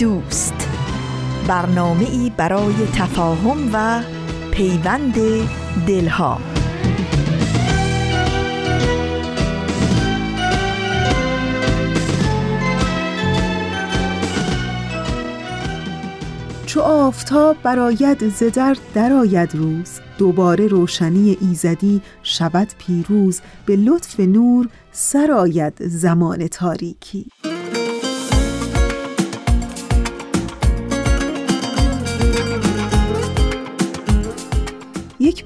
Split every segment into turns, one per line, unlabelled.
دوست. برنامه ای برای تفاهم و پیوند دلها.
چو آفتاب براید ز در درآید روز دوباره روشنی ایزدی شود پیروز به لطف نور سرآید زمان تاریکی.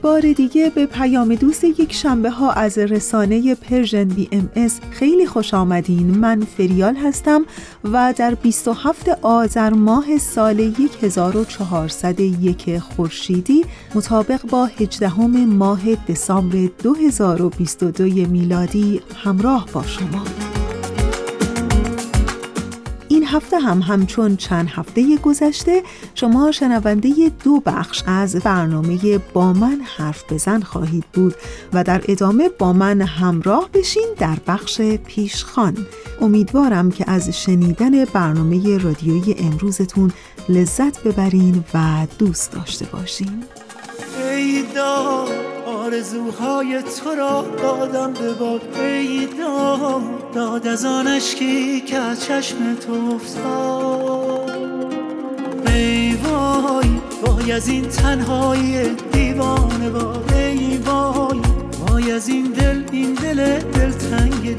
بار دیگه به پیام دوست یک شنبه ها از رسانه Persian BMS خیلی خوش آمدین. من فریال هستم و در 27 آذر ماه سال 1401 خورشیدی مطابق با 18 ماه دسامبر 2022 میلادی همراه با شما. هفته هم همچون چند هفته گذشته شما شنونده دو بخش از برنامه با من حرف بزن خواهید بود و در ادامه با من همراه بشین در بخش پیشخان. امیدوارم که از شنیدن برنامه رادیویی امروزتون لذت ببرین و دوست داشته باشین.
آرزوهای تو را دادم به باد ای داد از آن اشکی که از چشم تو افتاد. ای وای وای از این تنهایی دیوانه باد ای وای وای از این دل این دل دلتنگ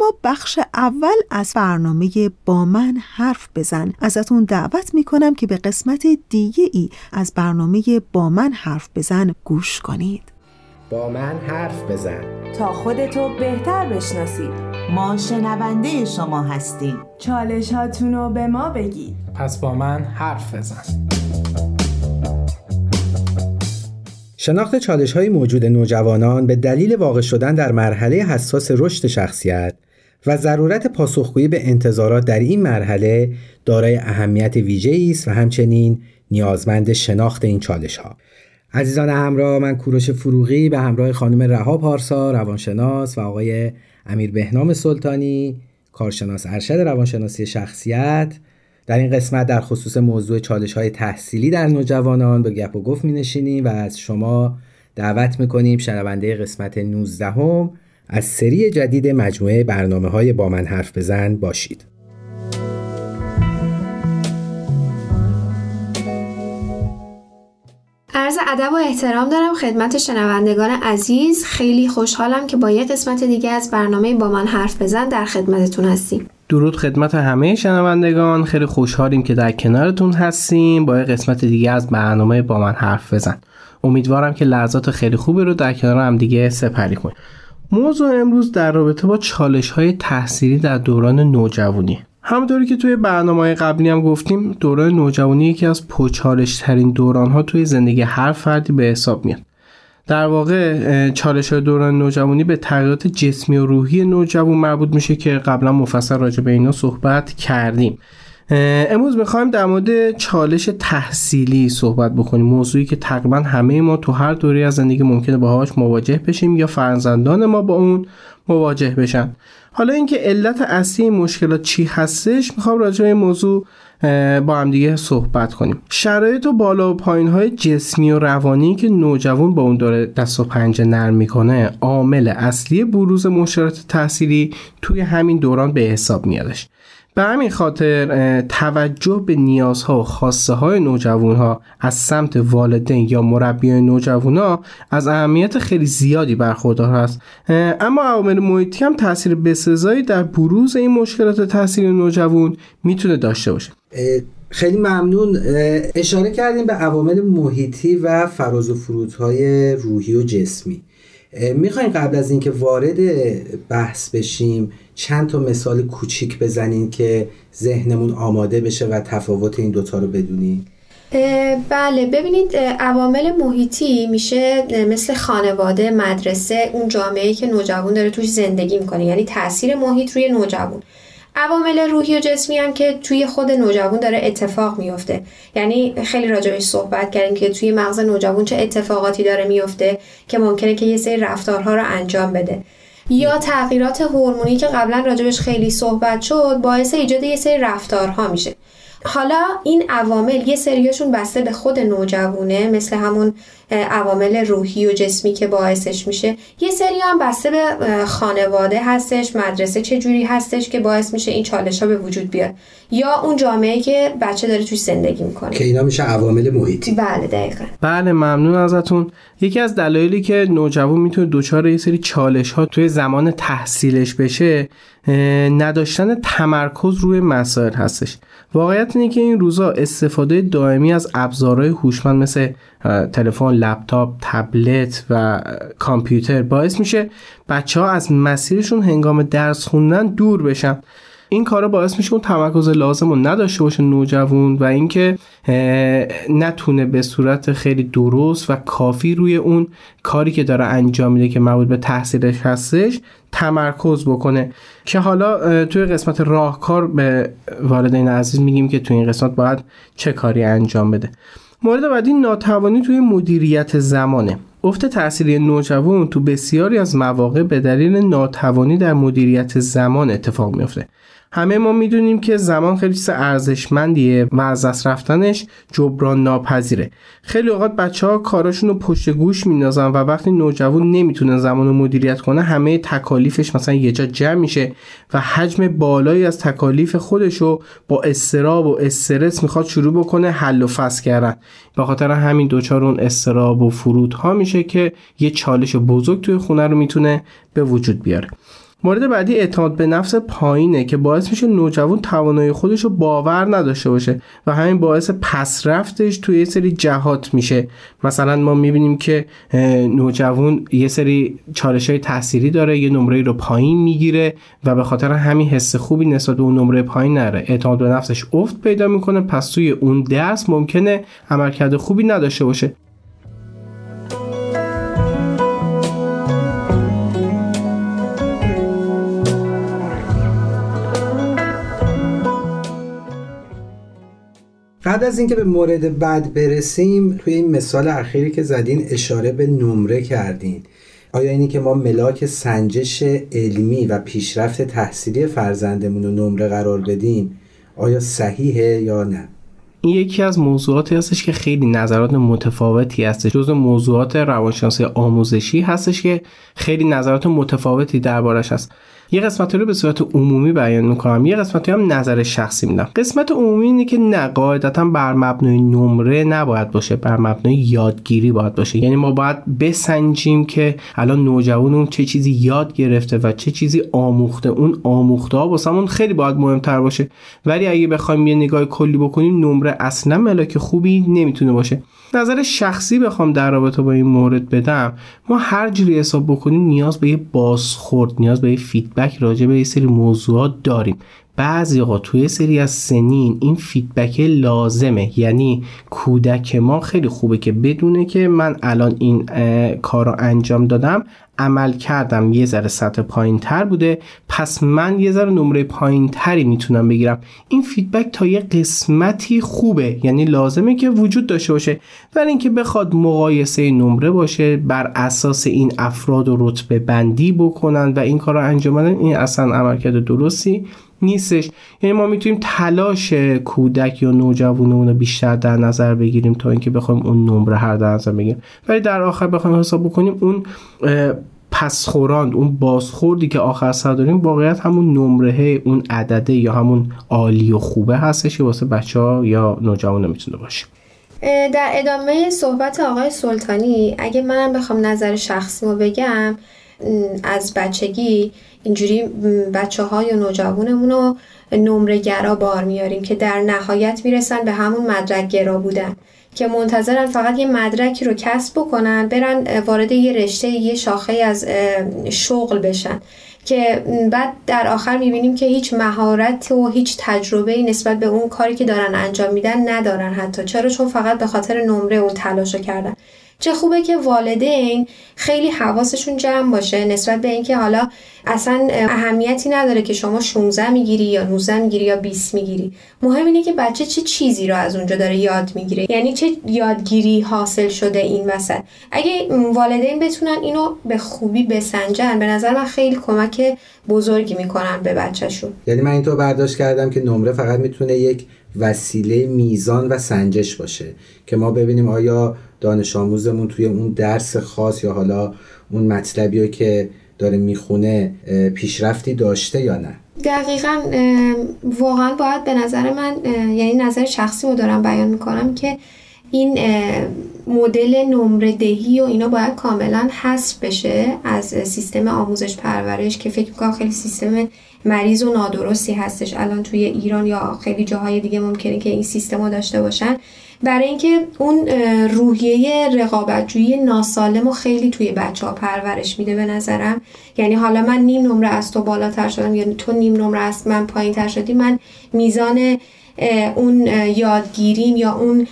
بخش اول از برنامه با من حرف بزن. ازتون دعوت می‌کنم که به قسمت دیگه ای از برنامه با من حرف بزن گوش کنید.
با من حرف بزن.
تا خودتو بهتر بشناسید. ما شنونده شما هستیم.
چالش رو به ما بگید.
پس با من حرف بزن.
شناخت چالش های موجود نوجوانان به دلیل واقع شدن در مرحله حساس رشد شخصیت و ضرورت پاسخگویی به انتظارات در این مرحله دارای اهمیت ویژه‌ای است و همچنین نیازمند شناخت این چالش ها. عزیزان همراه من کوروش فروغی به همراه خانم رها پارسا روانشناس و آقای امیر بهنام سلطانی کارشناس ارشد روانشناسی شخصیت در این قسمت در خصوص موضوع چالش های تحصیلی در نوجوانان به گپ و گفت می و از شما دعوت می کنیم شنونده قسمت 19 هم از سری جدید مجموعه برنامه های با من حرف بزن باشید.
عرض ادب و احترام دارم خدمت شنوندگان عزیز. خیلی خوشحالم که با یه قسمت دیگه از برنامه با من حرف بزن در خدمتتون هستیم.
درود خدمت همه شنوندگان. خیلی خوشحالیم که در کنارتون هستیم. با یه قسمت دیگه از برنامه با من حرف بزن. امیدوارم که لحظات خیلی خوبی رو در کنار هم دیگه سپری کنیم. موضوع امروز در رابطه با چالش های تحصیلی در دوران نوجوانی. همونطوری که توی برنامه قبلی هم گفتیم دوران نوجوانی یکی از پرچالش ترین دوران ها توی زندگی هر فردی به حساب میاد. در واقع چالش های دوران نوجوانی به تغییرات جسمی و روحی نوجوان مربوط میشه که قبلا مفصل راجع به اینا صحبت کردیم. امروز می‌خوایم در مورد چالش تحصیلی صحبت بکنیم. موضوعی که تقریبا همه ما تو هر دوری از زندگی ممکنه باهاش مواجه بشیم یا فرزندان ما با اون مواجه بشن. حالا اینکه علت اصلی مشکلات چی هستش می‌خوام راجع به موضوع با هم دیگه صحبت کنیم. شرایط و بالا و پایین های جسمی و روانی که نوجوان با اون داره دست و پنجه نرم می‌کنه عامل اصلی بروز مشکلات تحصیلی توی همین دوران به حساب میادش. به همین خاطر توجه به نیازها و خواسته های نوجوان ها از سمت والدین یا مربی نوجوان ها از اهمیت خیلی زیادی برخوردار هست. اما عوامل محیطی هم تاثیر بسزایی در بروز این مشکلات تاثیر نوجوان می‌تونه داشته باشه.
خیلی ممنون. اشاره کردیم به عوامل محیطی و فراز و فرودهای روحی و جسمی. می‌خوایم قبل از اینکه وارد بحث بشیم چند تا مثال کوچیک بزنین که ذهنمون آماده بشه و تفاوت این دوتا رو بدونیم
بله ببینید عوامل محیطی میشه مثل خانواده مدرسه اون جامعه که نوجوان داره توش زندگی می‌کنه. یعنی تاثیر محیط روی نوجوان. عوامل روحی و جسمی هم که توی خود نوجوان داره اتفاق میفته یعنی خیلی راجبش صحبت کردیم که توی مغز نوجوان چه اتفاقاتی داره میفته که ممکنه که یه سری رفتارها رو انجام بده. یا تغییرات هورمونی که قبلا راجبش خیلی صحبت شد باعث ایجاد یه سری رفتارها میشه. حالا این عوامل یه سریاشون بسته به خود نوجوانه مثل همون عوامل روحی و جسمی که باعثش میشه. یه سری هم بسته به خانواده هستش مدرسه چه جوری هستش که باعث میشه این چالش ها به وجود بیاد. یا اون جامعه که بچه داره توش زندگی می‌کنه.
که اینا میشه عوامل محیطی.
بله دقیقا.
بله ممنون ازتون. یکی از دلایلی که نوجوان می‌تونه دچار یه سری چالش ها توی زمان تحصیلش بشه نداشتن تمرکز روی مسائل هستش. واقعیت اینه که این روزا استفاده دائمی از ابزارهای هوشمند مثل تلفن، لپتاپ، تبلت و کامپیوتر باعث میشه بچه ها از مسیرشون هنگام درس خوندن دور بشن. این کارا باعث میشه اون تمرکز لازم رو نداشته باشه نوجوان و اینکه نتونه به صورت خیلی درست و کافی روی اون کاری که داره انجام میده که مربوط به تحصیلش هستش تمرکز بکنه. که حالا توی قسمت راهکار به والدین عزیز میگیم که توی این قسمت باید چه کاری انجام بده. مورد بعدی ناتوانی توی مدیریت زمانه. افت تحصیلی نوجوان تو بسیاری از مواقع به دلیل ناتوانی در مدیریت زمان اتفاق میافته. همه ما می‌دونیم که زمان خیلی چیز ارزشمندیه و از دست رفتنش جبران ناپذیره. خیلی اوقات بچه ها کاراشون رو پشت گوش میندازن و وقتی نوجوان نمی‌تونه زمان رو مدیریت کنه همه تکالیفش مثلا یه جا جمع میشه و حجم بالایی از تکالیف خودش رو با استراب و استرس می‌خواد شروع بکنه حل و فصل کردن. به خاطر همین دوچار اون استراب و فرودها میشه که یه چالش بزرگ توی خونه رو می‌تونه به وجود بیاره. مورد بعدی اعتماد به نفس پایینه که باعث میشه نوجوان توانایی خودش رو باور نداشته باشه و همین باعث پس رفتش توی یه سری جهات میشه. مثلا ما می‌بینیم که نوجوان یه سری چالش های تحصیلی داره یه نمره رو پایین می‌گیره و به خاطر همین حس خوبی نسبت به اون نمره پایین نره. اعتماد به نفسش افت پیدا می‌کنه پس توی اون درس ممکنه عملکرد خوبی نداشته باشه.
بعد از اینکه به مورد بعد برسیم توی این مثال اخیری که زدین اشاره به نمره کردین. آیا اینی که ما ملاک سنجش علمی و پیشرفت تحصیلی فرزندمون رو نمره قرار بدیم آیا صحیحه یا نه؟
این یکی از موضوعاتی هستش که خیلی نظرات متفاوتی هستش. جز موضوعات روانشناسی آموزشی هستش که خیلی نظرات متفاوتی دربارش هست. یه قسمت رو به صورت عمومی بیان می‌کنم. یه قسمتی هم نظر شخصی میدم. قسمت عمومی اینه که نه قاعدتا بر مبنای نمره نباید باشه. بر مبنای یادگیری باید باشه. یعنی ما باید بسنجیم که الان نوجوان اون چه چیزی یاد گرفته و چه چیزی آموخته. اون آموخته ها واسمون خیلی باید مهمتر باشه. ولی اگه بخوایم یه نگاه کلی بکنیم نمره اصلا ملاک خوبی نمی‌تونه باشه. نظر شخصی بخوام در رابطه با این مورد بدم ما هر جوری حساب بکنیم نیاز به یه بازخورد نیاز به یه feedback راجع به یه سری موضوعات داریم. بعضی اوقات توی سری از سنین این feedback لازمه. یعنی کودک ما خیلی خوبه که بدونه که من الان این کار رو انجام دادم عمل کردم یه ذره سطح پایین تر بوده. پس من یه ذره نمره پایین تری می‌تونم بگیرم. این فیدبک تا یه قسمتی خوبه. یعنی لازمه که وجود داشته باشه. ولی اینکه بخواد مقایسه نمره باشه بر اساس این افراد و رتبه بندی بکنن و این کار رو انجام بدن این اصلا عملکرد درستی نیستش. یعنی ما می‌تونیم تلاش کودک یا نوجوانمون رو بیشتر در نظر بگیریم تا اینکه بخوایم اون نمره هر در نظر بگیریم. ولی در آخر بخوایم حساب بکنیم اون پسخوراند اون بازخوردی که آخر سر داریم واقعیت همون نمره اون عدده یا همون عالی و خوبه هستش که واسه بچه ها یا نوجوان می‌تونه باشه.
در ادامه صحبت آقای سلطانی اگه منم بخوام نظر شخصی رو بگم از بچگی اینجوری بچه های یا نوجوانمون رو نمره گرا بار میاریم که در نهایت می‌رسن به همون مدرک گرا بودن که منتظرن فقط یه مدرکی رو کسب بکنن برن وارد یه رشته یه شاخه از شغل بشن. که بعد در آخر می‌بینیم که هیچ مهارت و هیچ تجربه نسبت به اون کاری که دارن انجام میدن ندارن حتی. چرا؟ چون فقط به خاطر نمره اون تلاشو کردن. چه خوبه که والدین خیلی حواسشون جمع باشه نسبت به اینکه حالا اصلا اهمیتی نداره که شما 16 می‌گیری یا 19 می‌گیری یا 20 می‌گیری. مهم اینه که بچه چه چیزی رو از اونجا داره یاد می‌گیره. یعنی چه یادگیری حاصل شده این وسط. اگه والدین بتونن اینو به خوبی بسنجن به نظر من خیلی کمک بزرگی می‌کنن به بچهشون.
یعنی من اینطور برداشت کردم که نمره فقط می‌تونه یک وسیله میزان و سنجش باشه که ما ببینیم آیا دانش آموزمون توی اون درس خاص یا حالا اون مطلبی که داره می‌خونه پیشرفتی داشته یا نه؟
دقیقا واقعا باید به نظر من یعنی نظر شخصی رو دارم بیان می‌کنم که این مدل نمره دهی و اینا باید کاملا حذف بشه از سیستم آموزش پرورش که فکر می‌کنم خیلی سیستم مریض و نادرستی هستش. الان توی ایران یا خیلی جاهای دیگه ممکنه که این سیستم رو داشته باشن. برای اینکه اون روحیه رقابتجویی ناسالم و خیلی توی بچه ها پرورش میده به نظرم. یعنی حالا من نیم نمره از تو بالاتر شدم یعنی تو نیم نمره از من پایین تر شدی من میزان اون یادگیریم یا اون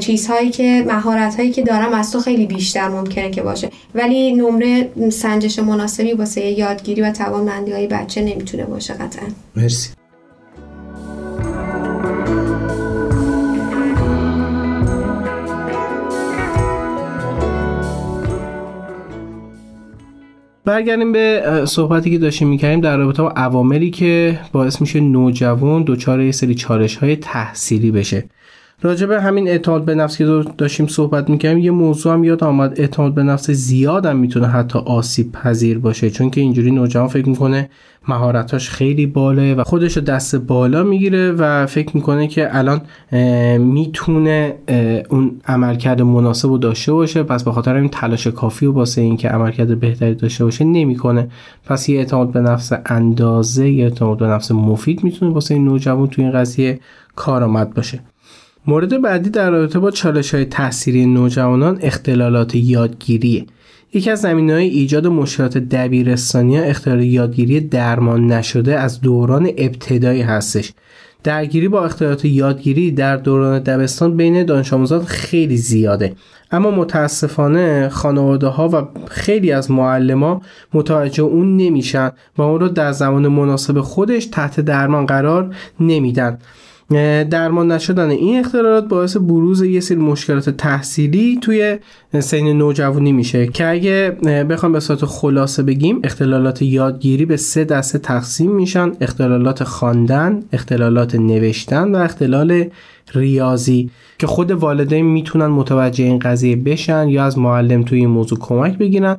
چیزهایی که مهارت هایی که دارم از تو خیلی بیشتر ممکنه که باشه. ولی نمره سنجش مناسبی واسه یادگیری و توانمندی های بچه نمی‌تونه باشه قطعا.
مرسی.
برگردیم به صحبتی که داشتیم می‌کردیم در رابطه با عواملی که باعث میشه نوجوان دچار یه سری چالش های تحصیلی بشه. راجع به همین اعتماد به نفس که داشتیم صحبت می‌کنیم یه موضوع هم یاد آمد. اعتماد به نفس زیاد هم می‌تونه حتی آسیب پذیر باشه چون که اینجوری نوجوان فکر می‌کنه مهارتاش خیلی باله و خودش دست بالا می‌گیره و فکر می‌کنه که الان می‌تونه اون عملکرد مناسب رو داشته باشه. پس به خاطر این تلاش کافی و واسه اینکه عملکرد بهتری داشته باشه نمی‌کنه. پس یه اعتماد به نفس اندازه یه اعتماد به نفس مفید می‌تونه واسه این نوجوان تو این قضیه کارآمد باشه. مورد بعدی در رابطه با چالش های تحصیلی نوجوانان اختلالات یادگیریه. یکی از زمین های ایجاد مشکلات دبیرستانی ها اختلال یادگیری درمان نشده از دوران ابتدایی هستش. درگیری با اختلالات یادگیری در دوران دبستان بین دانش آموزان خیلی زیاده. اما متاسفانه خانواده ها و خیلی از معلما متوجه اون نمیشن و اون رو در زمان مناسب خودش تحت درمان قرار نمیدن. درمان نشدن این اختلالات باعث بروز یه سری مشکلات تحصیلی توی سین نوجوانی میشه که اگه بخوام به صورت خلاصه بگیم اختلالات یادگیری به سه دسته تقسیم میشن. اختلالات خواندن اختلالات نوشتن و اختلال ریاضی که خود والدین می‌تونن متوجه این قضیه بشن یا از معلم توی این موضوع کمک بگیرن.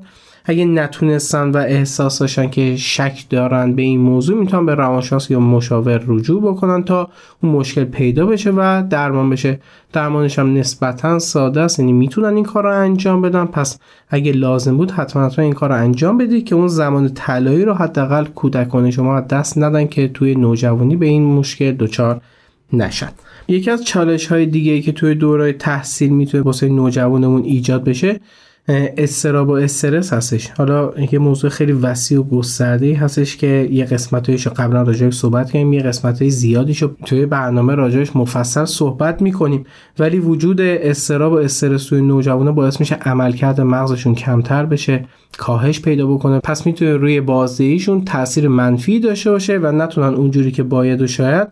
اگه نتونستن و احساس داشتن که شک دارن به این موضوع می‌تونن به روانشناس یا مشاور رجوع بکنن تا اون مشکل پیدا بشه و درمان بشه. درمانش هم نسبتا ساده است یعنی می‌تونن این کار رو انجام بدن. پس اگه لازم بود حتما حتما این کار رو انجام بدید که اون زمان طلایی رو حداقل کودکان شما دست ندن که توی نوجوانی به این مشکل دچار نشن. یکی از چالش های دیگه که توی دوره تحصیل می‌تونه واسه نوجوانمون ایجاد بشه استراب و استرس هستش. حالا یه موضوع خیلی وسیع و گسترده هستش که یه قسمتایش قبلا راجعش صحبت کردیم یه قسمت زیادیشو توی برنامه راجعش مفصل صحبت می‌کنیم. ولی وجود استراب و استرس توی نوجوانه باعث میشه عملکرد مغزشون کمتر بشه کاهش پیدا بکنه. پس می‌تونه روی بازدهیشون تاثیر منفی داشته باشه و نتونن اونجوری که باید و شاید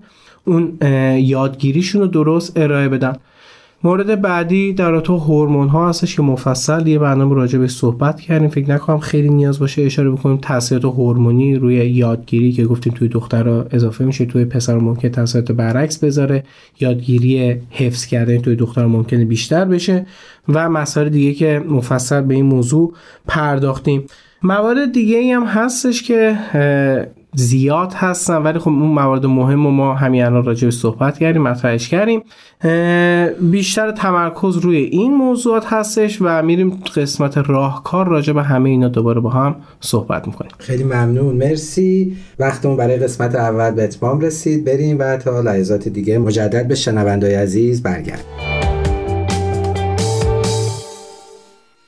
اون یادگیریشون رو درست ارائه بدن. مورد بعدی در رابطه هورمون ها هستش که مفصل یه برنامه راجع به صحبت کردیم. فکر نکنم خیلی نیاز باشه اشاره بکنیم تاثیرات هورمونی روی یادگیری که گفتیم توی دخترها اضافه میشه. توی پسر ممکن تاثیرات برعکس بذاره. یادگیری حفظ کردن توی دختر ممکنه بیشتر بشه و مسائل دیگه که مفصل به این موضوع پرداختیم. موارد دیگه ای هم هستش که زیاد هستن ولی خب اون موارد مهم و ما همین الان راجع صحبت کردیم مطرحش کردیم. بیشتر تمرکز روی این موضوعات هستش و میریم قسمت راهکار راجع به همه اینا دوباره با هم صحبت می‌کنیم.
خیلی ممنون مرسی. وقتمون برای قسمت اول به اتمام رسید. بریم و تا لحظات دیگه مجدد به شنوندای عزیز برگردیم.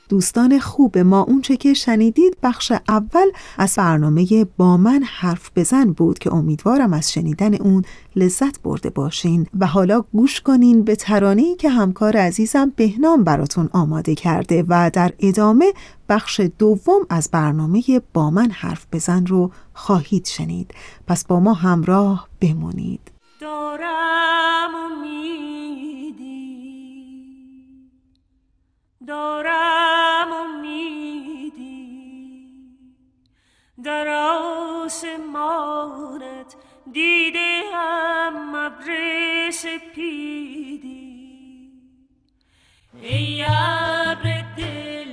دوستان خوب ما اونچه که شنیدید بخش اول از برنامه با من حرف بزن بود که امیدوارم از شنیدن اون لذت برده باشین و حالا گوش کنین به ترانه‌ای که همکار عزیزم بهنام براتون آماده کرده و در ادامه بخش دوم از برنامه با من حرف بزن رو خواهید شنید. پس با ما همراه بمونید.
دارم دارم امیدی. در آسمانت دیده هم ابر سپیدی. ای ابر دلکش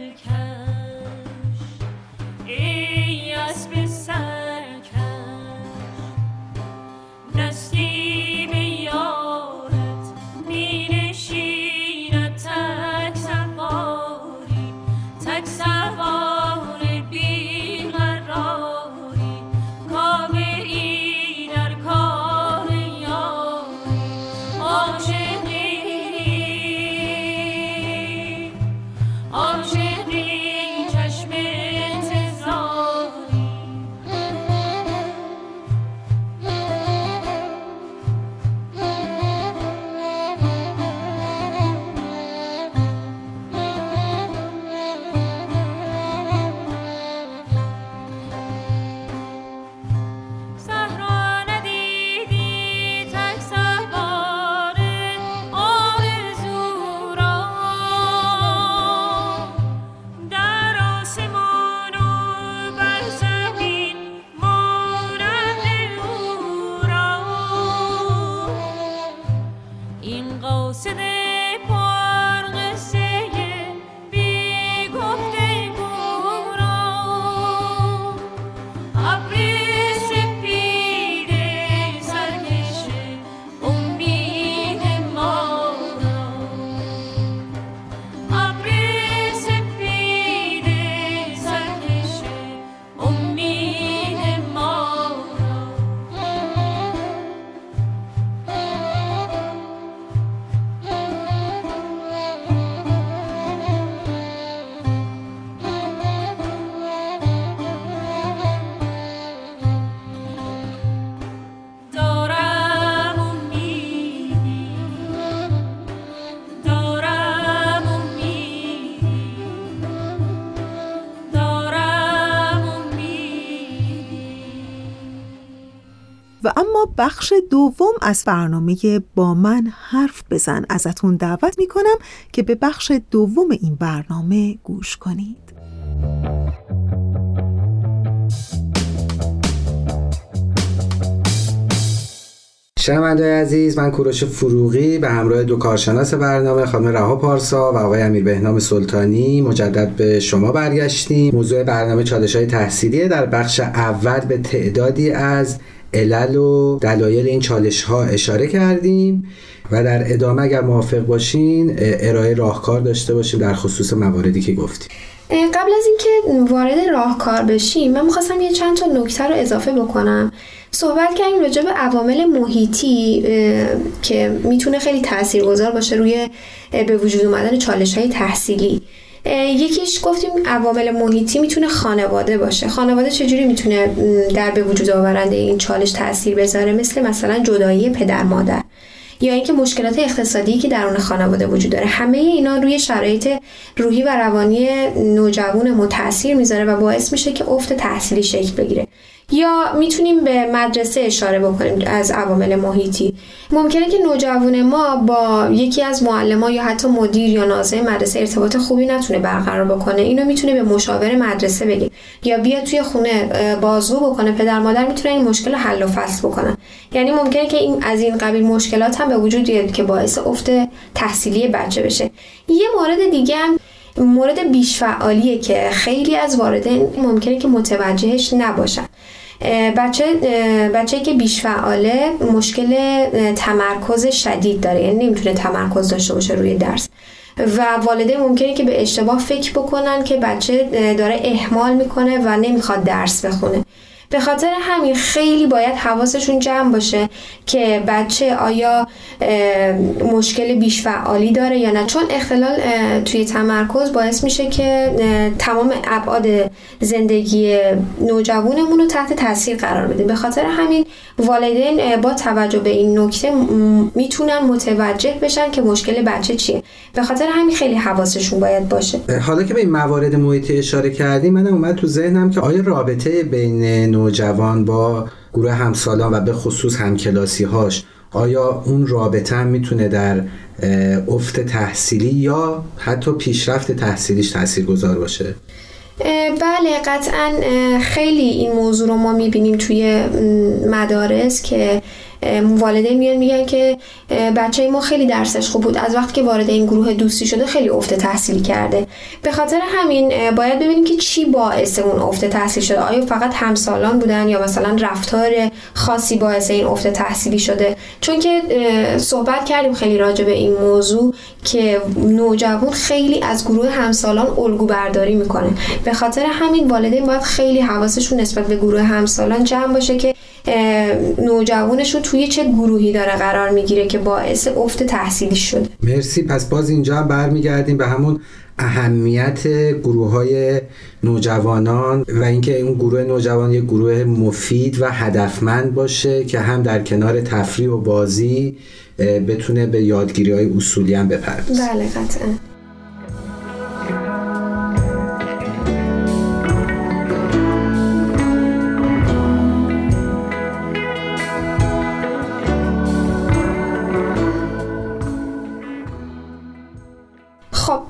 اما بخش دوم از برنامه با من حرف بزن. ازتون دعوت می‌کنم که به بخش دوم این برنامه گوش کنید.
شنوندای عزیز من کوروش فروغی به همراه دو کارشناس برنامه خانم رها پارسا و آقای امیر بهنام سلطانی مجدد به شما برگشتیم. موضوع برنامه چالش های تحصیلی در بخش اول به تعدادی از علل و دلایل این چالش ها اشاره کردیم و در ادامه اگر موافق باشین ارائه راهکار داشته باشیم در خصوص مواردی که گفتیم.
قبل از اینکه وارد راهکار بشیم من می‌خواستم یه چند تا نکته رو اضافه بکنم. صحبت کردیم راجع به عوامل محیطی که می‌تونه خیلی تاثیرگذار باشه روی به وجود اومدن چالش های تحصیلی. یکیش گفتیم عوامل محیطی می‌تونه خانواده باشه. خانواده چجوری می‌تونه در به وجود آورنده این چالش تاثیر بذاره؟ مثل مثلا جدایی پدر مادر. یا اینکه مشکلات اقتصادی که درون خانواده وجود داره. همه اینا روی شرایط روحی و روانی نوجوان تاثیر می‌ذاره و باعث میشه که افت تحصیلی شکل بگیره. یا می‌تونیم به مدرسه اشاره بکنیم از عوامل محیطی؟ ممکنه که نوجوان ما با یکی از معلمان یا حتی مدیر یا ناظر مدرسه ارتباط خوبی نتونه برقرار بکنه. اینو می‌تونه به مشاور مدرسه بگه یا بیاد توی خونه بازگو بکنه. پدر مادر می‌تونه این مشکل حل و فصل بکنن یعنی ممکنه که این از این قبیل مشکلات هم به وجود بیاد که باعث افت تحصیلی بچه بشه. یه مورد دیگه هم مورد بیش فعالیه که خیلی از واردین ممکنه که متوجهش نباشن. بچه بچه که بیش فعاله مشکل تمرکز شدید داره. یعنی نمی‌تونه تمرکز داشته باشه روی درس. و والدین ممکنه که به اشتباه فکر بکنن که بچه داره اهمال می‌کنه و نمی‌خواد درس بخونه. به خاطر همین خیلی باید حواسشون جمع باشه که بچه آیا مشکل بیش فعالی داره یا نه. چون اختلال توی تمرکز باعث میشه که تمام ابعاد زندگی نوجوانمون رو تحت تاثیر قرار بده. به خاطر همین والدین با توجه به این نکته می‌تونن متوجه بشن که مشکل بچه چیه. به خاطر همین خیلی حواسشون باید باشه.
حالا که به این موارد محیطی اشاره کردیم منم اومد تو ذهنم که آیا رابطه بین نوجوان با گروه همسالان و به خصوص همکلاسی هاش آیا اون رابطه هم می‌تونه در افت تحصیلی یا حتی پیشرفت تحصیلیش تاثیر گذار باشه؟
بله قطعا خیلی این موضوع رو ما می‌بینیم توی مدارس که والدین میان میگن که بچه ما خیلی درسش خوب بود. از وقتی که وارد این گروه دوستی شده خیلی افت تحصیل کرده. به خاطر همین باید ببینیم که چی باعث اون افت تحصیل شده. آیا فقط همسالان بودن یا مثلا رفتار خاصی باعث این افت تحصیلی شده؟ چون که صحبت کردیم خیلی راجع به این موضوع که نوجوان خیلی از گروه همسالان الگو برداری می‌کنه. به خاطر همین والدین باید خیلی حواسشون نسبت به گروه همسالان جمع باشه که نوجوانشون توی چه گروهی داره قرار می‌گیره که باعث افت تحصیلی شده؟
مرسی. پس باز اینجا برمیگردیم به همون اهمیت گروه های نوجوانان و اینکه اون گروه نوجوان یک گروه مفید و هدفمند باشه که هم در کنار تفریح و بازی بتونه به یادگیری های اصولی هم بپردازه.
بله قطعا.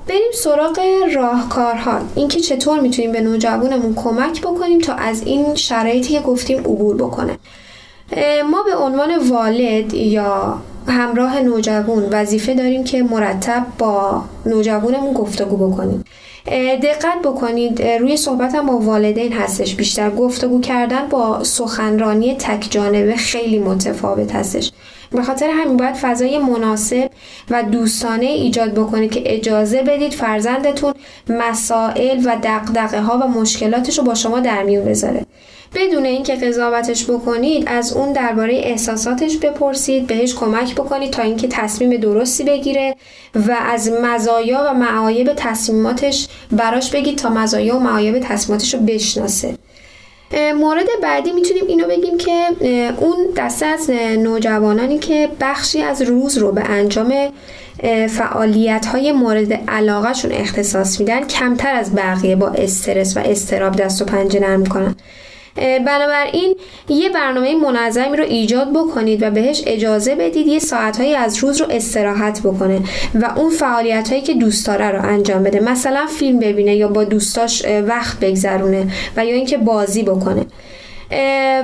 بریم سراغ راهکارها. اینکه چطور می‌تونیم به نوجوانمون کمک بکنیم تا از این شرایطی که گفتیم عبور بکنه. ما به عنوان والد یا همراه نوجوان وظیفه داریم که مرتب با نوجوانمون گفتگو بکنیم. دقت بکنید روی صحبتم با والدین هستش. بیشتر گفتگو کردن با سخنرانی تک جانبه خیلی متفاوت هستش. به خاطر همین باید فضای مناسب و دوستانه ایجاد بکنید که اجازه بدید فرزندتون مسائل و دقدقه ها و مشکلاتش رو با شما در میون بذاره. بدون اینکه قضاوتش بکنید از اون درباره احساساتش بپرسید بهش کمک بکنید تا اینکه تصمیم درستی بگیره و از مزایا و معایب تصمیماتش براش بگید تا مزایا و معایب تصمیماتش رو بشناسه. مورد بعدی می‌تونیم اینو بگیم که اون دسته از نوجوانانی که بخشی از روز رو به انجام فعالیت های مورد علاقهشون اختصاص میدن کمتر از بقیه با استرس و استراب دست و پنجه نرم می‌کنن. بنابراین یه برنامه منظمی رو ایجاد بکنید و بهش اجازه بدید یه ساعتهایی از روز رو استراحت بکنه و اون فعالیت هایی که دوست داره رو انجام بده. مثلا فیلم ببینه یا با دوستاش وقت بگذرونه و یا اینکه بازی بکنه.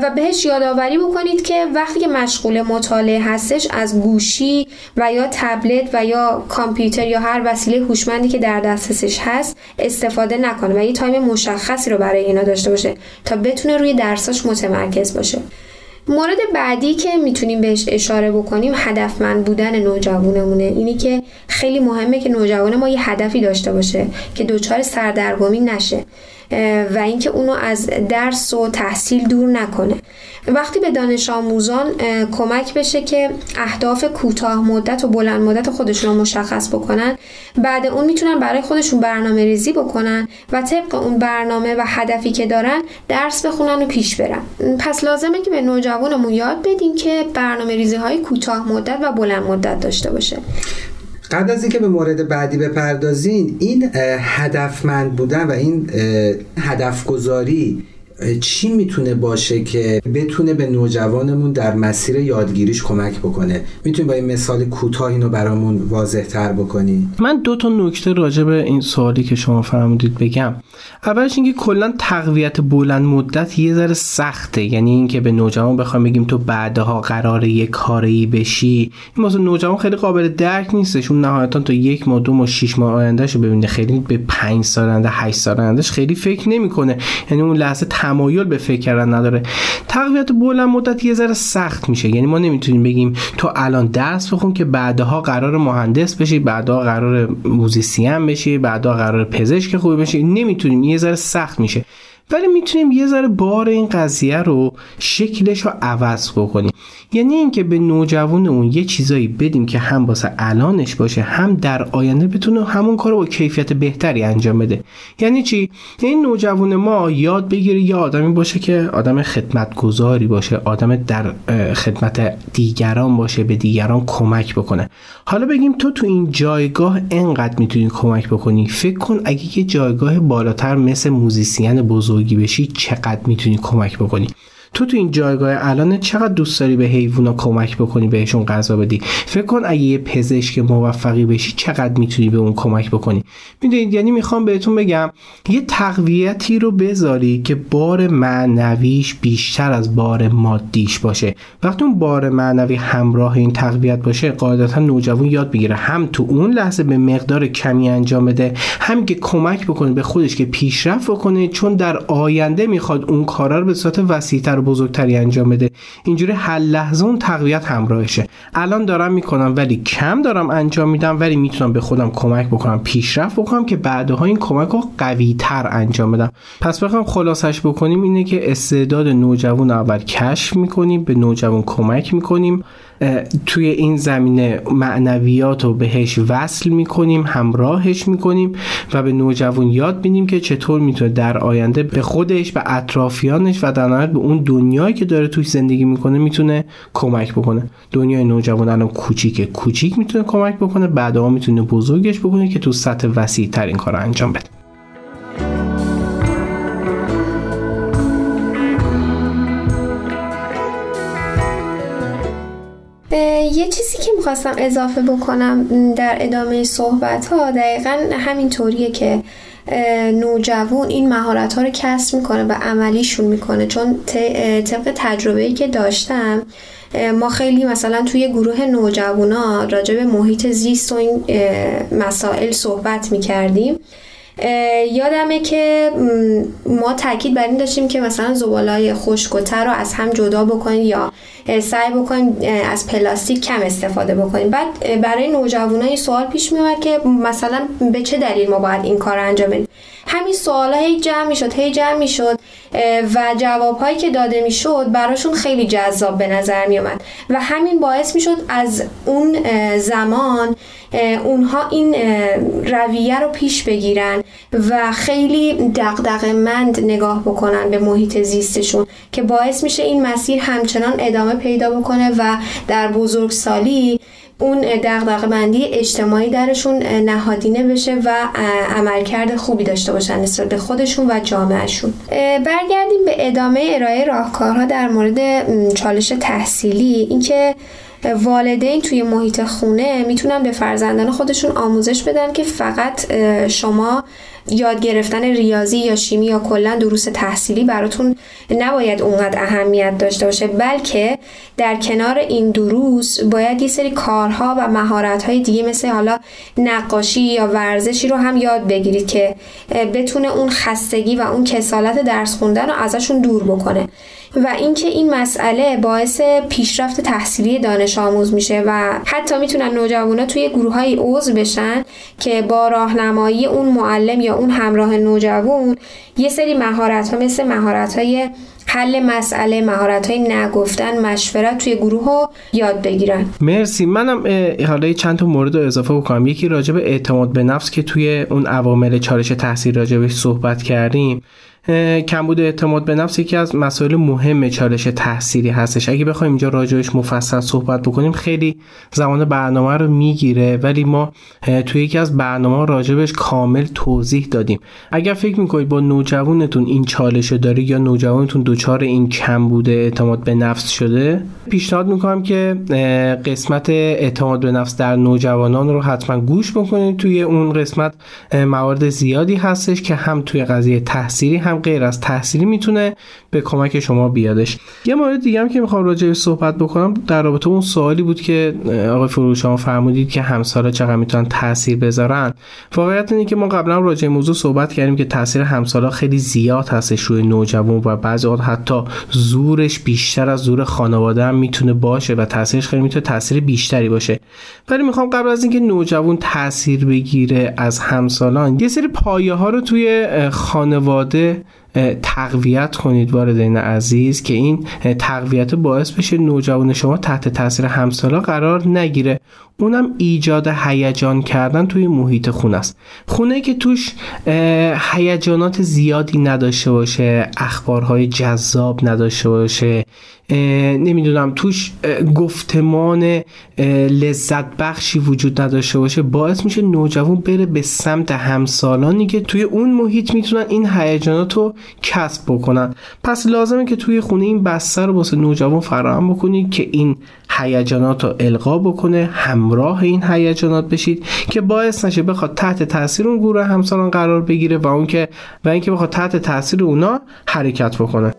و بهش یادآوری بکنید که وقتی که مشغول مطالعه هستش از گوشی و یا تبلت و یا کامپیوتر یا هر وسیله هوشمندی که در دسترسش هست استفاده نکنه و یه تایم مشخصی رو برای اینا داشته باشه تا بتونه روی درساش متمرکز باشه. مورد بعدی که می‌تونیم بهش اشاره بکنیم هدفمند بودن نوجوانمونه. اینی که خیلی مهمه که نوجوان ما یه هدفی داشته باشه که دچار سردرگمی نشه. و اینکه اونو از درس و تحصیل دور نکنه. وقتی به دانش آموزان کمک بشه که اهداف کوتاه مدت و بلند مدت خودشون رو مشخص بکنن بعد اون می‌تونن برای خودشون برنامه ریزی بکنن و طبق اون برنامه و هدفی که دارن درس بخونن و پیش برن. پس لازمه که به نوجوانمون یاد بدیم که برنامه ریزی های کوتاه مدت و بلند مدت داشته باشه.
قبل از اینکه به مورد بعدی بپردازین این هدفمند بودن و این هدف گذاری چی می‌تونه باشه که بتونه به نوجوانمون در مسیر یادگیریش کمک بکنه؟ می‌تونی با این مثال کوتاه اینو برامون واضح تر بکنی؟
من دو تا نکته راجع به این سوالی که شما فرمودید بگم. اولش اینکه کلا تقویت بلند مدت یه ذره سخته. یعنی اینکه به نوجوان بخوام بگیم تو بعدها قرار یک کاری بشی. این واسه نوجوان خیلی قابل درک نیستش. اون نهایتا تا یک ماه دو ماه شش ماه آیندهشو ببینه. خیلی به 5 سال آینده 8 سال آیندهش خیلی فکر نمی‌کنه. یعنی اون لحظه تمایل به فکر کردن نداره. تقویت بلند مدت یه ذره سخت میشه. یعنی ما نمی‌تونیم بگیم تو الان درس بخون که بعدها قرار مهندس بشی بعدها قرار موزیسین بشی بعدها قرار پزشک خوبی بشی. نمی‌تونیم. یه ذره سخت میشه. ولی می‌تونیم یه ذره بار این قضیه رو شکلش رو عوض بکنیم. یعنی اینکه به نوجوان اون یه چیزایی بدیم که هم واسه الانش باشه هم در آینده بتونه همون کار رو با کیفیت بهتری انجام بده. یعنی چی؟ این نوجوان ما یاد بگیره یه آدمی باشه که آدم خدمتگذاری باشه آدم در خدمت دیگران باشه به دیگران کمک بکنه. حالا بگیم تو تو این جایگاه انقدر می‌تونی کمک بکنی؟ فکر کن اگه یه جایگاه بالاتر مثل موزیسین بزرگی بشی چقدر می‌تونی کمک بکنی؟ تو تو این جایگاه الان چقدر دوست داری به حیوونا کمک بکنی بهشون غذا بدی؟ فکر کن اگه یه پزشک موفقی بشی چقدر می‌تونی به اون کمک بکنی؟ می‌دونید یعنی می‌خوام بهتون بگم یه تقویتی رو بذاری که بار معنویش بیشتر از بار مادیش باشه. وقتی اون بار معنوی همراه این تقویت باشه قاعدتا نوجوان یاد بگیره هم تو اون لحظه به مقدار کمی انجام بده هم که کمک بکنه به خودش که پیشرفت بکنه چون در آینده می‌خواد اون کارا رو به صورت وسیعتر بزرگتری انجام بده. اینجوری هر لحظه اون تقویت همراهشه. الان دارم می‌کنم ولی کم دارم انجام میدم ولی می‌تونم به خودم کمک بکنم پیشرفت بکنم که بعدها این کمک رو قوی تر انجام بدم. پس بخوام خلاصش بکنیم اینه که استعداد نوجوان اول کشف می‌کنیم به نوجوان کمک می‌کنیم. توی این زمینه معنویات رو بهش وصل می‌کنیم همراهش می‌کنیم و به نوجوان یاد بینیم که چطور می‌تونه در آینده به خودش به اطرافیانش و در نهایت به اون دنیایی که داره توش زندگی می‌کنه می‌تونه کمک بکنه. دنیای نوجوان الان کوچیکه. کوچیک می‌تونه کمک بکنه بعدها می‌تونه بزرگش بکنه که تو سطح وسیع تر این کار انجام بده.
یه چیزی که می‌خواستم اضافه بکنم در ادامه صحبت ها دقیقا همین طوریه که نوجوان این مهارت ها رو کسب می‌کنه و عملیشون می‌کنه. چون طبق تجربه‌ای که داشتم ما خیلی مثلا توی گروه نوجوانا راجع به محیط زیست و این مسائل صحبت می‌کردیم. یادمه که ما تاکید بر این داشتیم که مثلا زبالای خشک‌تر رو از هم جدا بکنیم یا سعی بکنیم از پلاستیک کم استفاده بکنیم بعد برای نوجوانان این سوال پیش میاد که مثلا به چه دلیل ما باید این کار انجام بدیم؟ همین سوالا هی جمع می‌شد هی جمع می‌شد و جوابهایی که داده می‌شد براشون خیلی جذاب به نظر می اومد و همین باعث می‌شد از اون زمان اونها این رویه رو پیش بگیرن و خیلی دقدق مند نگاه بکنن به محیط زیستشون که باعث میشه این مسیر همچنان ادامه پیدا بکنه و در بزرگسالی اون دغدغه بندی اجتماعی درشون نهادینه بشه و عملکرد خوبی داشته باشن نسبت به خودشون و جامعهشون. برگردیم به ادامه ارائه راهکارها در مورد چالش تحصیلی. اینکه والدین توی محیط خونه می‌تونن به فرزندان خودشون آموزش بدن که فقط شما یاد گرفتن ریاضی یا شیمی یا کلا دروس تحصیلی براتون نباید اونقدر اهمیت داشته باشه بلکه در کنار این دروس باید یه سری کارها و مهارت‌های دیگه مثل حالا نقاشی یا ورزشی رو هم یاد بگیرید که بتونه اون خستگی و اون کسالت درس خوندن رو ازشون دور بکنه. و اینکه این مسئله باعث پیشرفت تحصیلی دانش آموز میشه و حتی می‌تونن نوجوانا توی گروه های عضو بشن که با راهنمایی اون معلم یا اون همراه نوجوان یه سری مهارت ها مثل مهارت های حل مسئله مهارت های نگفتن مشورت توی گروه ها یاد بگیرن.
مرسی. منم حالا چند تا مورد رو اضافه بکنم. یکی راجع به اعتماد به نفس که توی اون عوامل چالش تحصیل راجبش صحبت کردیم. کمبود اعتماد به نفس یکی از مسائل مهم چالش تحصیلی هستش. اگه بخوایم اینجا راجبش مفصل صحبت بکنیم خیلی زمان برنامه رو می‌گیره ولی ما توی یکی از برنامه راجبش کامل توضیح دادیم. اگر فکر می‌کنید با نوجوانتون این چالش داری یا نوجوانتون دچار این کمبود اعتماد به نفس شده پیشنهاد می‌کنم که قسمت اعتماد به نفس در نوجوانان رو حتما گوش بکنید. توی اون قسمت موارد زیادی هستش که هم توی قضیه تحصیلی غیر از تحصیلی می‌تونه به کمک شما بیادش. یه مورد دیگه هم که می‌خوام راجع بهش صحبت بکنم در رابطه اون سوالی بود که آقای فروش شما فرمودید که همسالا چقدر می‌تونن تاثیر بذارن. واقعیت اینه که ما قبلا راجع به موضوع صحبت کردیم که تاثیر همسالا خیلی زیاد هستش روی نوجوان و بعضی اوقات حتی زورش بیشتر از زور خانواده هم می‌تونه باشه و تاثیرش خیلی می‌تونه تاثیر بیشتری باشه. ولی می‌خوام قبل از اینکه نوجوان تاثیر بگیره از همسالان یه سری پایه ها رو توی خانواده تقویت کنید والدین عزیز که این تقویت باعث بشه نوجوان شما تحت تاثیر همسالا قرار نگیره. اونم ایجاد هیجان کردن توی محیط خونه است. خونه که توش هیجانات زیادی نداشته باشه اخبارهای جذاب نداشته باشه نمی‌دونم توش گفتمان لذت بخشی وجود نداشته باشه باعث میشه نوجوان بره به سمت همسالانی که توی اون محیط می‌تونن این هیجانات رو کسب بکنن. پس لازمه که توی خونه این بستر رو واسه نوجوان فراهم بکنید که این هیجانات رو القا بکنه همراه این هیجانات بشید که باعث نشه بخواد تحت تاثیر اون گروه همسالان قرار بگیره و اون که و اینکه بخواد تحت تاثیر اونا حرکت بکنه.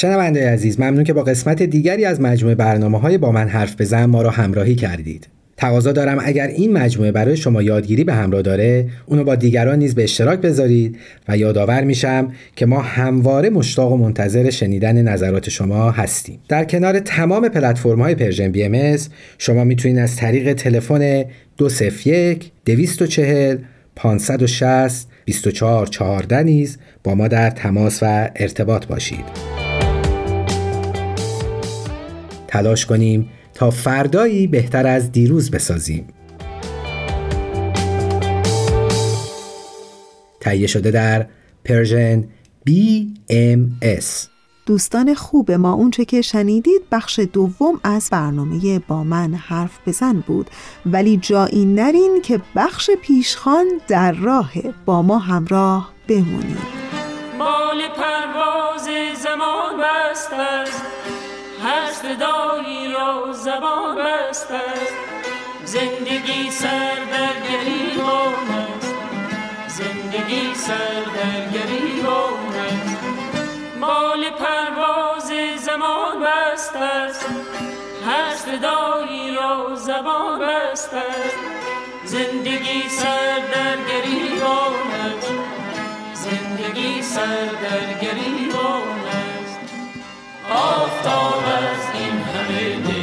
شنونده عزیز ممنون که با قسمت دیگری از مجموعه برنامه های با من حرف بزن ما را همراهی کردید. تقاضا دارم اگر این مجموعه برای شما یادگیری به همراه داره اونو با دیگران نیز به اشتراک بذارید و یادآور میشم که ما همواره مشتاق و منتظر شنیدن نظرات شما هستیم. در کنار تمام پلتفرم های Persian BMS شما می‌تونید از طریق تلفن 201 240 560 2414 نیز با ما در تماس و ارتباط باشید. تلاش کنیم تا فردایی بهتر از دیروز بسازیم. تهیه شده در پرژن BMS
دوستان خوب ما اونچه که شنیدید بخش دوم از برنامه با من حرف بزن بود. ولی جایی نرین که بخش پیشخان در راه با ما همراه بمونید
مال پرواز زمان بست است هر صدایی را زبان بست است زندگی سر در گریبان است. زندگی سر در گریبان است. مال پرواز زمان بست است. هر صدایی را زبان بست است زندگی سر در گریبان است. زندگی سر در گریبان آفتاب از این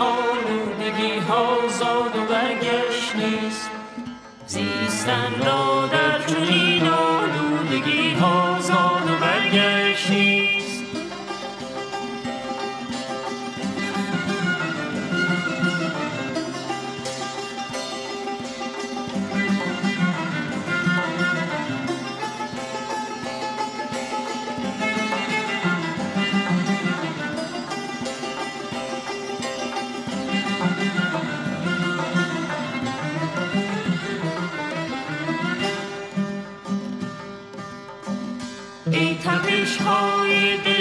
آلودگی ها زاد و برگشت نیست. زیستن را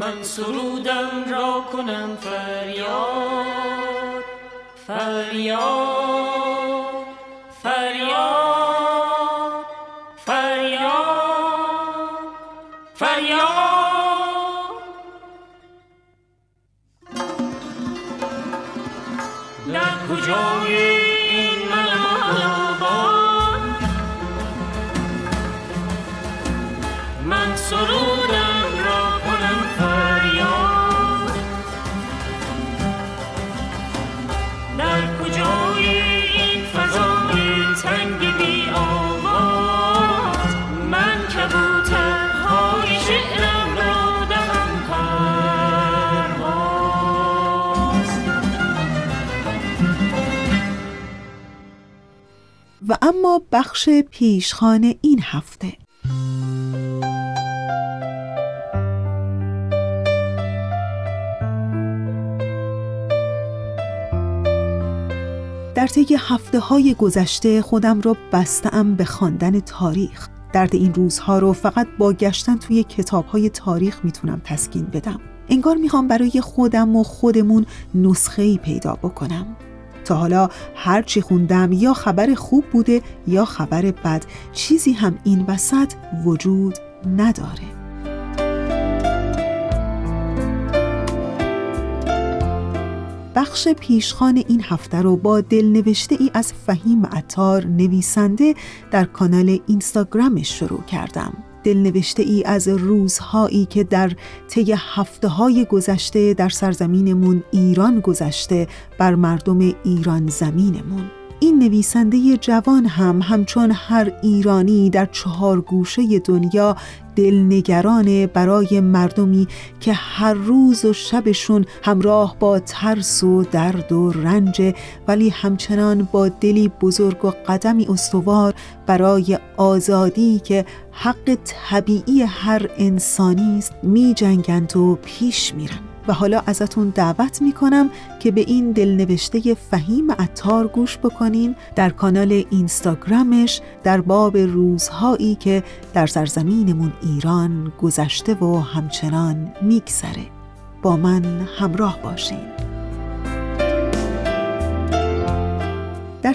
من سرودم را کنم فریاد فریاد فریاد فریاد فریاد. در کجای
و اما بخش پیشخانه این هفته. در طی هفته های گذشته خودم را بستم به خواندن تاریخ. درد این روزها رو فقط با گشتن توی کتاب های تاریخ می‌تونم تسکین بدم. انگار می‌خوام برای خودم و خودمون نسخه ای پیدا بکنم. تا حالا هر چی خوندم یا خبر خوب بوده یا خبر بد چیزی هم این وسط وجود نداره. بخش پیشخان این هفته رو با دلنوشته ای از فهیم عطار نویسنده در کانال اینستاگرامش شروع کردم. دلنوشته ای از روزهایی که در طی هفته های گذشته در سرزمینمون ایران گذشته بر مردم ایران زمینمون. این نویسنده جوان هم همچون هر ایرانی در چهار گوشه دنیا دلنگران برای مردمی که هر روز و شبشون همراه با ترس و درد و رنج ولی همچنان با دلی بزرگ و قدمی استوار برای آزادی که حق طبیعی هر انسانی است می جنگند و پیش میرن. و حالا ازتون دعوت می‌کنم که به این دلنوشته فهیم عطار گوش بکنین در کانال اینستاگرامش در باب روزهایی که در سرزمینمون ایران گذشته و همچنان میگذره. با من همراه باشین.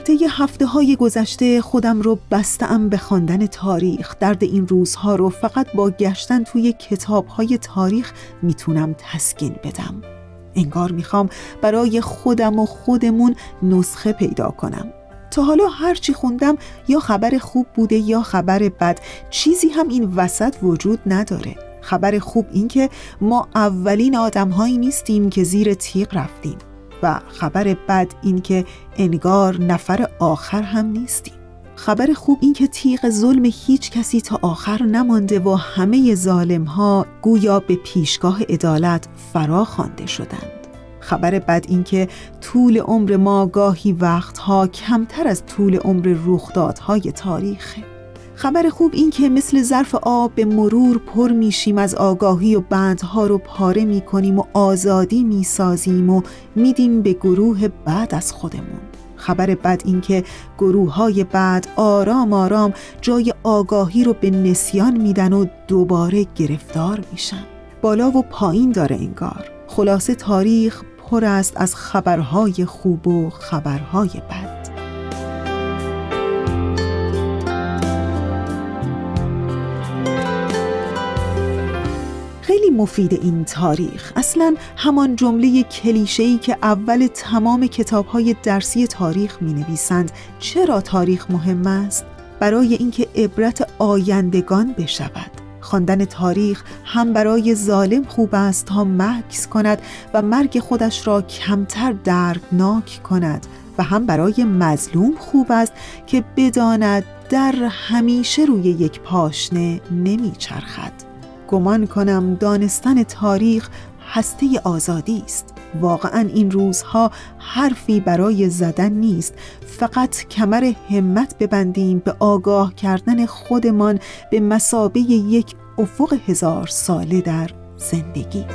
طی هفته های گذشته خودم رو بستم به خواندن تاریخ. درد این روزها رو فقط با گشتن توی کتاب های تاریخ می‌تونم تسکین بدم. انگار می‌خوام برای خودم و خودمون نسخه پیدا کنم. تا حالا هرچی خوندم یا خبر خوب بوده یا خبر بد چیزی هم این وسط وجود نداره. خبر خوب این که ما اولین آدمهایی نیستیم که زیر تیغ رفتیم. و خبر بد این که انگار نفر آخر هم نیستیم. خبر خوب این که تیغ ظلم هیچ کسی تا آخر نمانده و همه ظالم ها گویا به پیشگاه عدالت فرا خوانده شدند. خبر بد این که طول عمر ما گاهی وقتها کمتر از طول عمر رخدادهای تاریخه. خبر خوب این که مثل ظرف آب به مرور پر میشیم از آگاهی و بندها رو پاره می‌کنیم و آزادی می‌سازیم و میدیم به گروه بعد از خودمون. خبر بد این که گروه های بعد آرام آرام جای آگاهی رو به نسیان میدن و دوباره گرفتار میشن. بالا و پایین داره انگار. خلاصه تاریخ پر است از خبرهای خوب و خبرهای بد. مفید این تاریخ. اصلا همان جمله کلیشه‌ای که اول تمام کتاب‌های درسی تاریخ می نویسند چرا تاریخ مهم است؟ برای اینکه عبرت آیندگان بشود. خواندن تاریخ هم برای ظالم خوب است تا مکس کند و مرگ خودش را کمتر دردناک کند و هم برای مظلوم خوب است که بداند در همیشه روی یک پاشنه نمیچرخد. گمان کنم دانستن تاریخ هسته آزادی است. واقعا این روزها حرفی برای زدن نیست. فقط کمر همت ببندیم به آگاه کردن خودمان به مسابه یک افق هزار ساله در زندگی.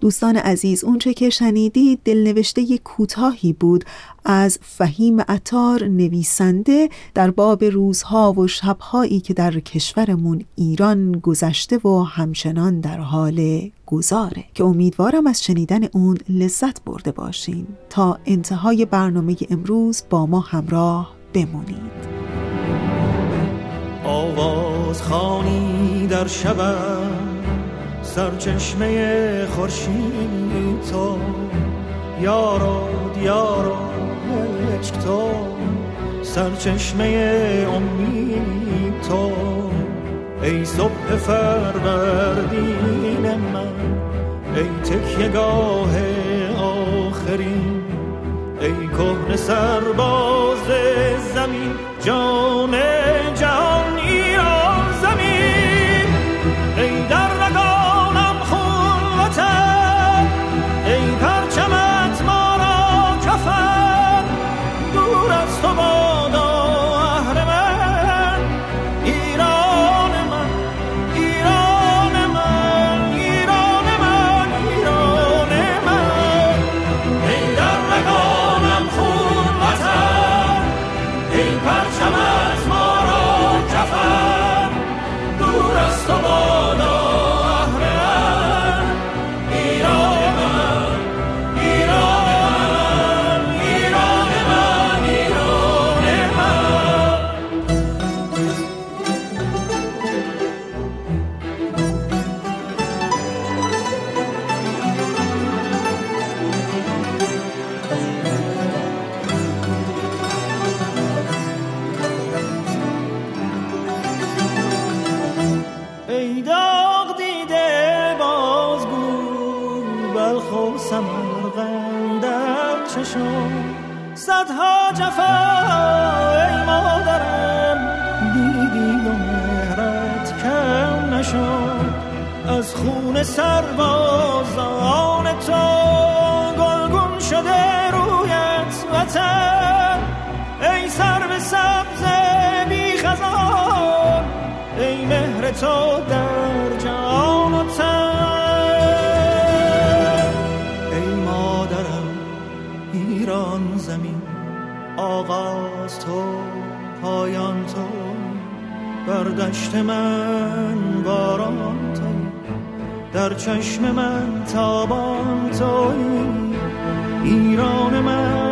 دوستان عزیز اونچه که شنیدید دلنوشته کوتاهی بود از فهیم عطار نویسنده در باب روزها و شبهایی که در کشورمون ایران گذشته و همچنان در حال گذاره. که امیدوارم از شنیدن اون لذت برده باشین. تا انتهای برنامه امروز با ما همراه بمونید.
آواز خانی در شبم سرچشمه خورشید تو یارو دیارو عشق تو. سرچشمه امید تو. ای صبح فروردین من ای تکیه گاه آخرین. ای کهن سرباز زمین جان
سربازان تو گلگون شده رویت وطن. ای سر به سبز بی خزان ای مهر تو در جان و تن. ای مادرم ایران زمین آغاز تو پایان تو. بر دشت من باران در چشم من تابان توی ایران من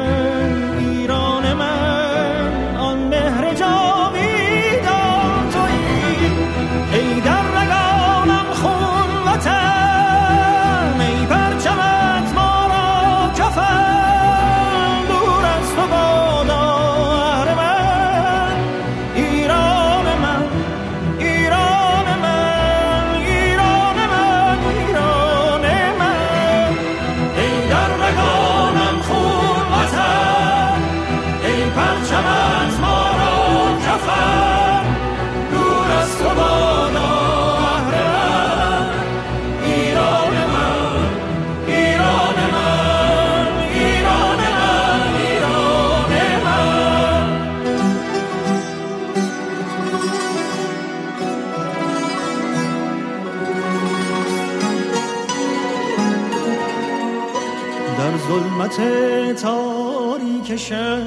تاریک شب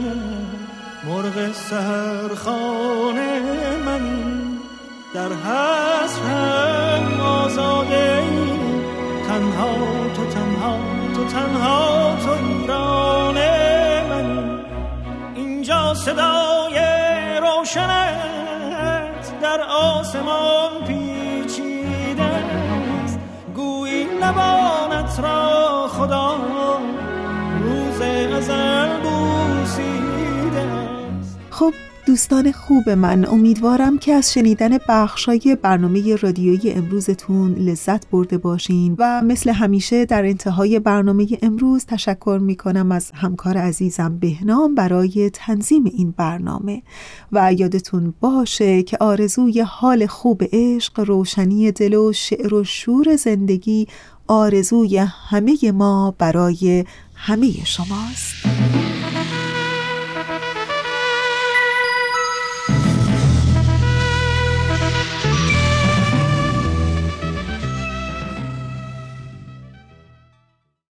مرغ سهر خانه منی در حسرم آزاده تنها تو تنها تو تنها تو ایران منی اینجا صدای روشنت در آسمان.
خب دوستان خوب من امیدوارم که از شنیدن بخشای برنامه رادیویی امروزتون لذت برده باشین و مثل همیشه در انتهای برنامه امروز تشکر می کنم از همکار عزیزم بهنام برای تنظیم این برنامه. و یادتون باشه که آرزوی حال خوب عشق روشنی دل و شعر و شور زندگی آرزوی همه ما برای همه شماست.